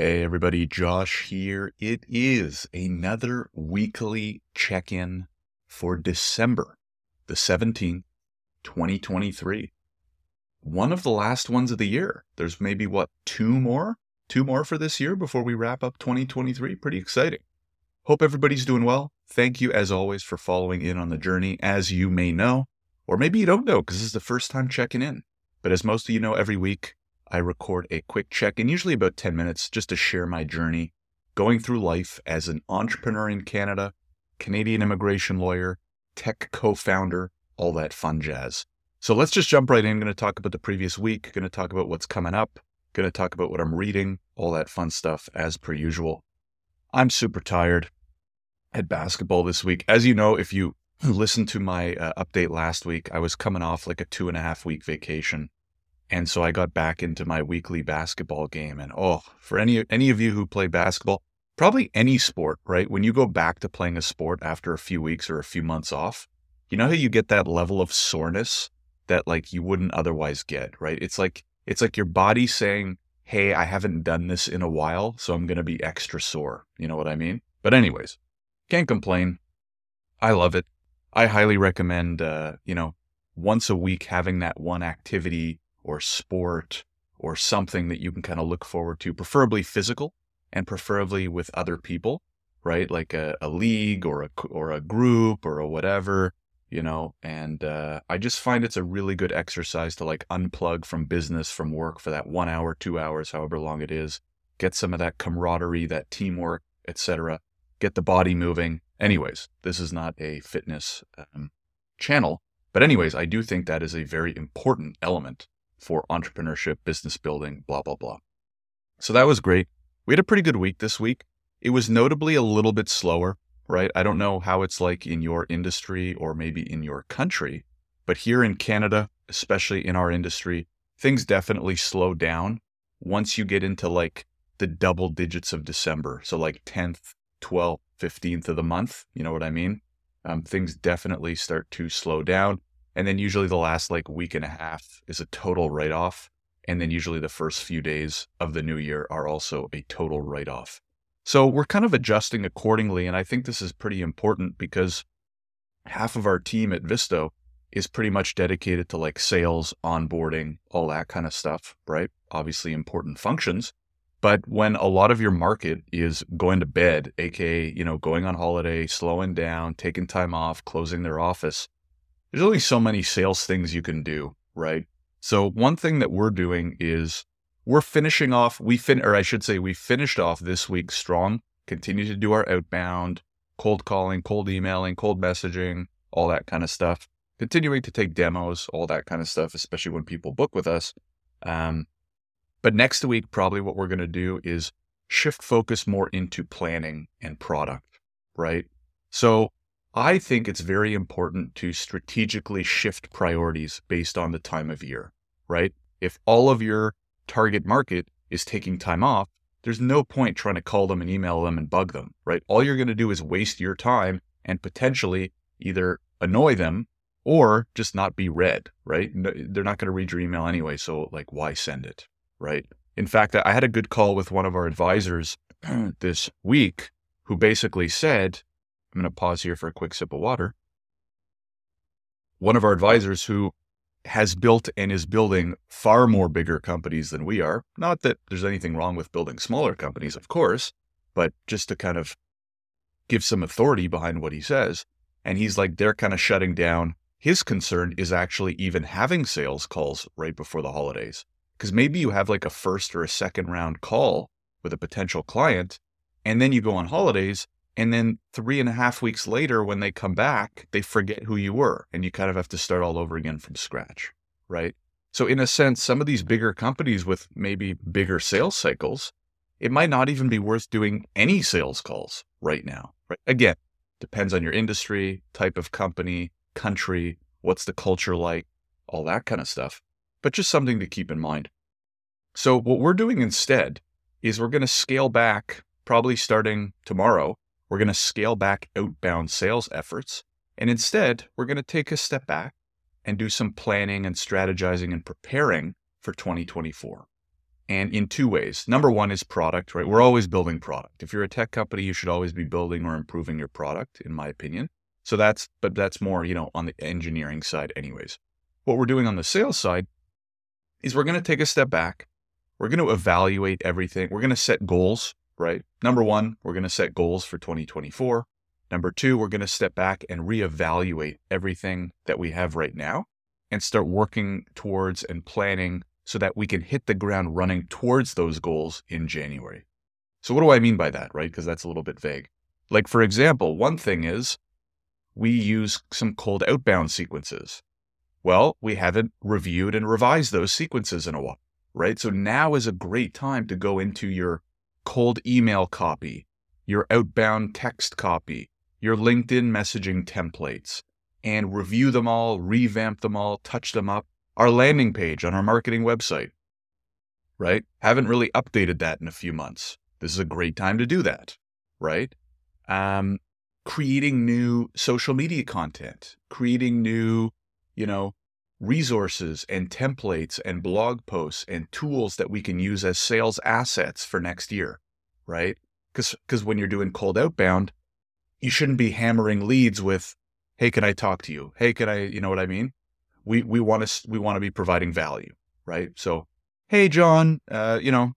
Hey, everybody, Josh here. It is another weekly check in for December the 17th, 2023. One of the last ones of the year. There's maybe, what, two more? Two more for this year before we wrap up 2023. Pretty exciting. Hope everybody's doing well. Thank you, as always, for following in on the journey. As you may know, or maybe you don't know because this is the first time checking in. But as most of you know, every week I record a quick check in, usually about 10 minutes, just to share my journey going through life as an entrepreneur in Canada, Canadian immigration lawyer, tech co founder, all that fun jazz. So let's just jump right in. I'm going to talk about the previous week, going to talk about what's coming up, going to talk about what I'm reading, all that fun stuff as per usual. I'm super tired. Had basketball this week. As you know, if you listened to my uh, update last week, I was coming off like a two and a half week vacation and so I got back into my weekly basketball game. And oh, for any any of you who play basketball, probably any sport, right? When you go back to playing a sport after a few weeks or a few months off, you know how you get that level of soreness that like you wouldn't otherwise get, right? It's like it's like your body saying, "Hey, I haven't done this in a while, so I'm going to be extra sore." You know what I mean? But anyways, can't complain. I love it. I highly recommend uh, you know, once a week having that one activity or sport or something that you can kind of look forward to, preferably physical and preferably with other people, right? Like a, a league or a or a group or a whatever, you know. And uh, I just find it's a really good exercise to like unplug from business, from work for that one hour, two hours, however long it is. Get some of that camaraderie, that teamwork, etc. Get the body moving. Anyways, this is not a fitness um, channel, but anyways, I do think that is a very important element for entrepreneurship, business building, blah, blah, blah. So that was great. We had a pretty good week this week. It was notably a little bit slower, right? I don't know how it's like in your industry or maybe in your country, but here in Canada, especially in our industry, things definitely slow down once you get into like the double digits of December. So like 10th, 12th, 15th of the month. You know what I mean? Um, things definitely start to slow down. And then usually the last like week and a half is a total write off. And then usually the first few days of the new year are also a total write off. So we're kind of adjusting accordingly. And I think this is pretty important because half of our team at Visto is pretty much dedicated to like sales, onboarding, all that kind of stuff, right? Obviously important functions. But when a lot of your market is going to bed, aka, you know, going on holiday, slowing down, taking time off, closing their office, there's only so many sales things you can do, right? So one thing that we're doing is we're finishing off, we fin or I should say we finished off this week strong, continue to do our outbound, cold calling, cold emailing, cold messaging, all that kind of stuff. Continuing to take demos, all that kind of stuff, especially when people book with us. Um, but next week, probably what we're going to do is shift focus more into planning and product, right? So I think it's very important to strategically shift priorities based on the time of year, right? If all of your target market is taking time off, there's no point trying to call them and email them and bug them, right? All you're going to do is waste your time and potentially either annoy them or just not be read, right? They're not going to read your email anyway. So, like, why send it, right? In fact, I had a good call with one of our advisors this week who basically said, I'm going to pause here for a quick sip of water. One of our advisors who has built and is building far more bigger companies than we are. Not that there's anything wrong with building smaller companies, of course, but just to kind of give some authority behind what he says. And he's like, they're kind of shutting down. His concern is actually even having sales calls right before the holidays. Because maybe you have like a first or a second round call with a potential client, and then you go on holidays and then three and a half weeks later, when they come back, they forget who you were. And you kind of have to start all over again from scratch. Right. So, in a sense, some of these bigger companies with maybe bigger sales cycles, it might not even be worth doing any sales calls right now. Right. Again, depends on your industry, type of company, country, what's the culture like, all that kind of stuff. But just something to keep in mind. So, what we're doing instead is we're going to scale back, probably starting tomorrow, we're going to scale back outbound sales efforts. And instead, we're going to take a step back and do some planning and strategizing and preparing for 2024. And in two ways. Number one is product, right? We're always building product. If you're a tech company, you should always be building or improving your product, in my opinion. So that's, but that's more, you know, on the engineering side, anyways. What we're doing on the sales side is we're going to take a step back. We're going to evaluate everything. We're going to set goals, right? Number one, we're going to set goals for 2024. Number two, we're going to step back and reevaluate everything that we have right now and start working towards and planning so that we can hit the ground running towards those goals in January. So, what do I mean by that, right? Because that's a little bit vague. Like, for example, one thing is we use some cold outbound sequences. Well, we haven't reviewed and revised those sequences in a while, right? So, now is a great time to go into your cold email copy, your outbound text copy, your LinkedIn messaging templates, and review them all, revamp them all, touch them up, our landing page on our marketing website, right? Haven't really updated that in a few months. This is a great time to do that, right? Um, creating new social media content, creating new, you know, resources and templates and blog posts and tools that we can use as sales assets for next year, right? Because when you're doing cold outbound, you shouldn't be hammering leads with, "Hey, can I talk to you? Hey, can I?" You know what I mean? we we want to we want to be providing value, right? So, hey, John, uh, you know,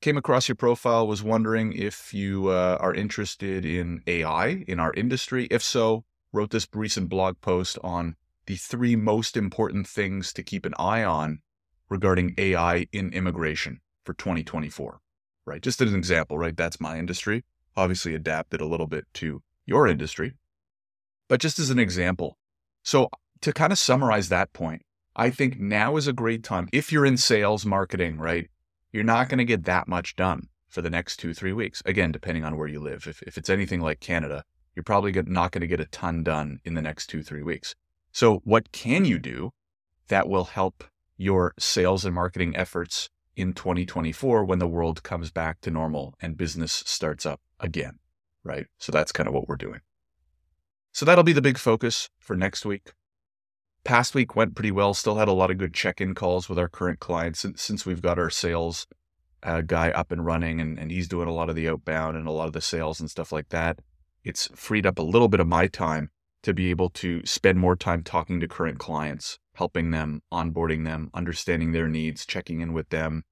came across your profile, was wondering if you uh, are interested in AI in our industry. If so, wrote this recent blog post on the three most important things to keep an eye on regarding AI in immigration for 2024, right? Just as an example, right? That's my industry. Obviously, adapted a little bit to your industry, but just as an example. So to kind of summarize that point, I think now is a great time. If you're in sales marketing, right, you're not going to get that much done for the next two, three weeks. Again, depending on where you live. If, if it's anything like Canada, you're probably not going to get a ton done in the next two, three weeks. So, what can you do that will help your sales and marketing efforts in 2024 when the world comes back to normal and business starts up again? Right. So, that's kind of what we're doing. So, that'll be the big focus for next week past week went pretty well. Still had a lot of good check-in calls with our current clients since, since we've got our sales uh, guy up and running, and, and he's doing a lot of the outbound and a lot of the sales and stuff like that. It's freed up a little bit of my time to be able to spend more time talking to current clients, helping them, onboarding them, understanding their needs, checking in with them,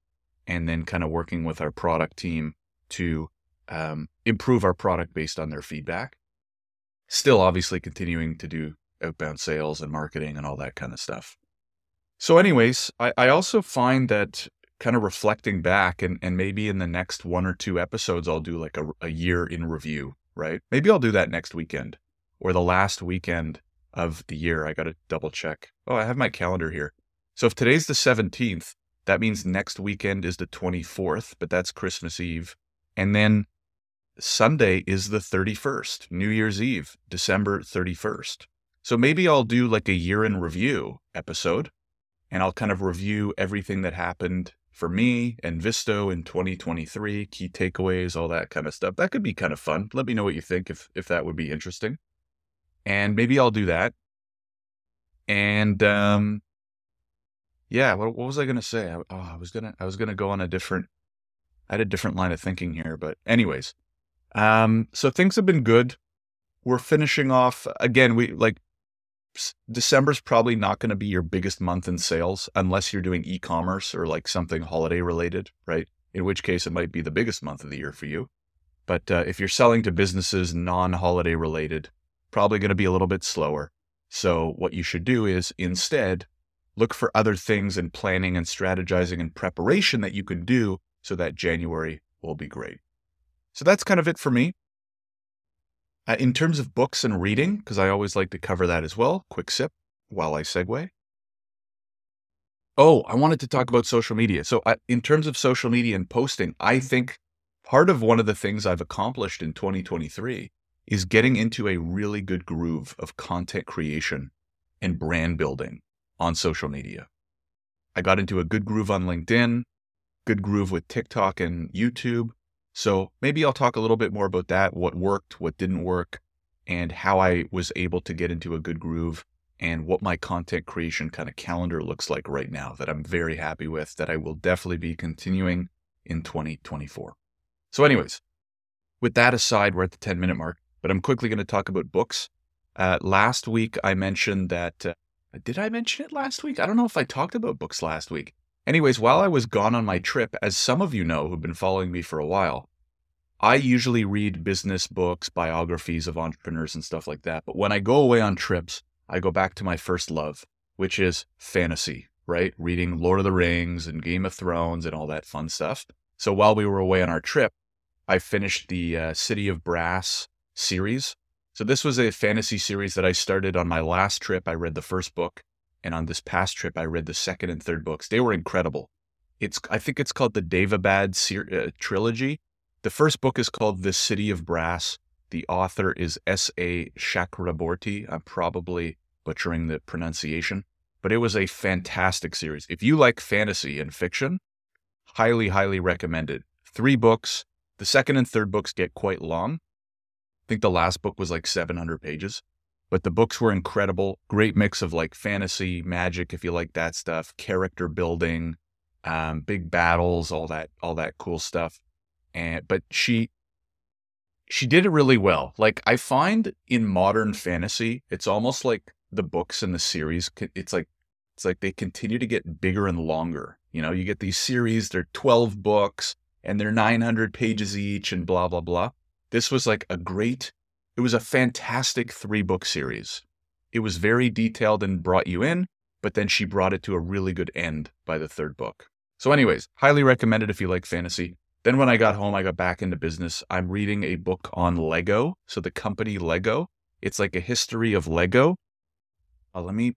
and then kind of working with our product team to um, improve our product based on their feedback. Still, obviously, continuing to do outbound sales and marketing and all that kind of stuff. So, anyways, I, I also find that kind of reflecting back and, and maybe in the next one or two episodes, I'll do like a, a year in review, right? Maybe I'll do that next weekend or the last weekend of the year. I got to double check. Oh, I have my calendar here. So if today's the 17th, that means next weekend is the 24th, but that's Christmas Eve. And then Sunday is the 31st, New Year's Eve, December 31st. So maybe I'll do like a year in review episode and I'll kind of review everything that happened for me and Visto in 2023, key takeaways, all that kind of stuff. That could be kind of fun. Let me know what you think if if that would be interesting. And maybe I'll do that. And um yeah, what, what was I going to say? I, oh, I was to I was to go on a different I had a different line of thinking here, but anyways. Um so things have been good. We're finishing off again, we like December's probably not going to be your biggest month in sales unless you're doing e-commerce or like something holiday related, right? In which case it might be the biggest month of the year for you. But uh, if you're selling to businesses non-holiday related, probably going to be a little bit slower. So what you should do is instead look for other things in planning and strategizing and preparation that you can do so that January will be great. So that's kind of it for me. Uh, in terms of books and reading, because I always like to cover that as well, quick sip while I segue. Oh, I wanted to talk about social media. So, uh, in terms of social media and posting, I think part of one of the things I've accomplished in 2023 is getting into a really good groove of content creation and brand building on social media. I got into a good groove on LinkedIn, good groove with TikTok and YouTube, so maybe I'll talk a little bit more about that, what worked, what didn't work, and how I was able to get into a good groove and what my content creation kind of calendar looks like right now that I'm very happy with, that I will definitely be continuing in 2024. So, anyways, with that aside, we're at the 10 minute mark, but I'm quickly going to talk about books. Uh, last week, I mentioned that. Uh, did I mention it last week? I don't know if I talked about books last week. Anyways, while I was gone on my trip, as some of you know who've been following me for a while, I usually read business books, biographies of entrepreneurs, and stuff like that. But when I go away on trips, I go back to my first love, which is fantasy, right? Reading Lord of the Rings and Game of Thrones and all that fun stuff. So while we were away on our trip, I finished the uh, City of Brass series. So this was a fantasy series that I started on my last trip. I read the first book, and on this past trip, I read the second and third books. They were incredible. It's I think it's called the Daevabad ser- uh, trilogy. The first book is called The City of Brass. The author is S. A. Chakraborty. I'm probably butchering the pronunciation, but it was a fantastic series. If you like fantasy and fiction, highly, highly recommended. Three books. The second and third books get quite long. I think the last book was like 700 pages, but the books were incredible. Great mix of like fantasy, magic, if you like that stuff, character building, um, big battles, all that, all that cool stuff. And but she she did it really well. Like I find in modern fantasy, it's almost like the books in the series. It's like it's like they continue to get bigger and longer. You know, you get these series, they're 12 books and they're 900 pages each and blah, blah, blah. This was like a great, it was a fantastic three book series. It was very detailed and brought you in, but then she brought it to a really good end by the third book. So, anyways, highly recommended if you like fantasy. Then, when I got home, I got back into business. I'm reading a book on Lego. So, the company Lego, it's like a history of Lego. Uh, let me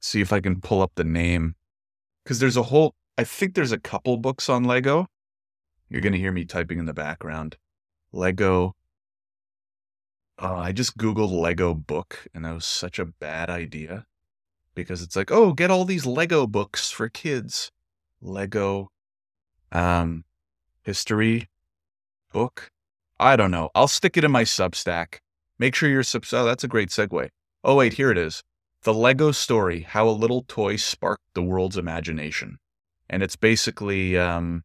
see if I can pull up the name because there's a whole, I think there's a couple books on Lego. You're going to hear me typing in the background. Lego. Uh, I just Googled Lego book, and that was such a bad idea because it's like, oh, get all these Lego books for kids. Lego um, history book. I don't know. I'll stick it in my Substack. Make sure you're sub. Oh, that's a great segue. Oh, wait, here it is. The Lego Story How a Little Toy Sparked the World's Imagination. And it's basically, um,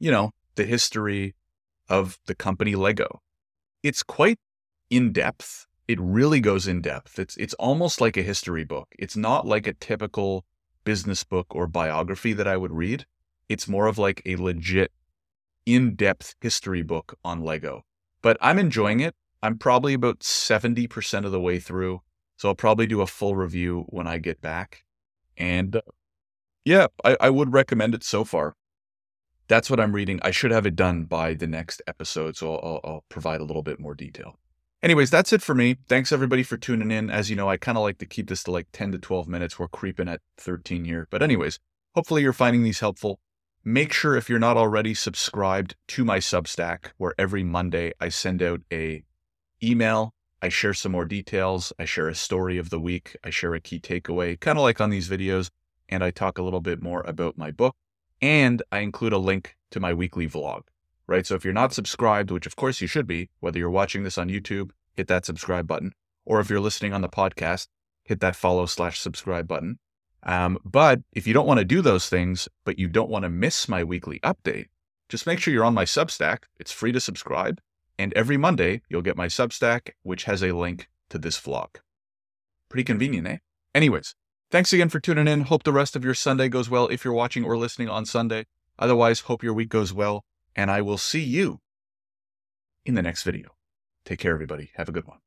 you know, the history of the company Lego. It's quite in depth. It really goes in depth. It's, it's almost like a history book. It's not like a typical business book or biography that I would read. It's more of like a legit, in depth history book on Lego. But I'm enjoying it. I'm probably about 70% of the way through. So I'll probably do a full review when I get back. And uh, yeah, I, I would recommend it so far. That's what I'm reading. I should have it done by the next episode, so I'll, I'll provide a little bit more detail. Anyways, that's it for me. Thanks everybody for tuning in. As you know, I kind of like to keep this to like 10 to 12 minutes. We're creeping at 13 here. But, anyways, hopefully you're finding these helpful. Make sure if you're not already subscribed to my Substack, where every Monday I send out a email I share some more details. I share a story of the week. I share a key takeaway, kind of like on these videos. And I talk a little bit more about my book. And I include a link to my weekly vlog, right? So if you're not subscribed, which of course you should be, whether you're watching this on YouTube, hit that subscribe button. Or if you're listening on the podcast, hit that follow slash subscribe button. Um, but if you don't want to do those things, but you don't want to miss my weekly update, just make sure you're on my Substack. It's free to subscribe. And every Monday, you'll get my Substack, which has a link to this vlog. Pretty convenient, eh? Anyways, thanks again for tuning in. Hope the rest of your Sunday goes well if you're watching or listening on Sunday. Otherwise, hope your week goes well, and I will see you in the next video. Take care, everybody. Have a good one.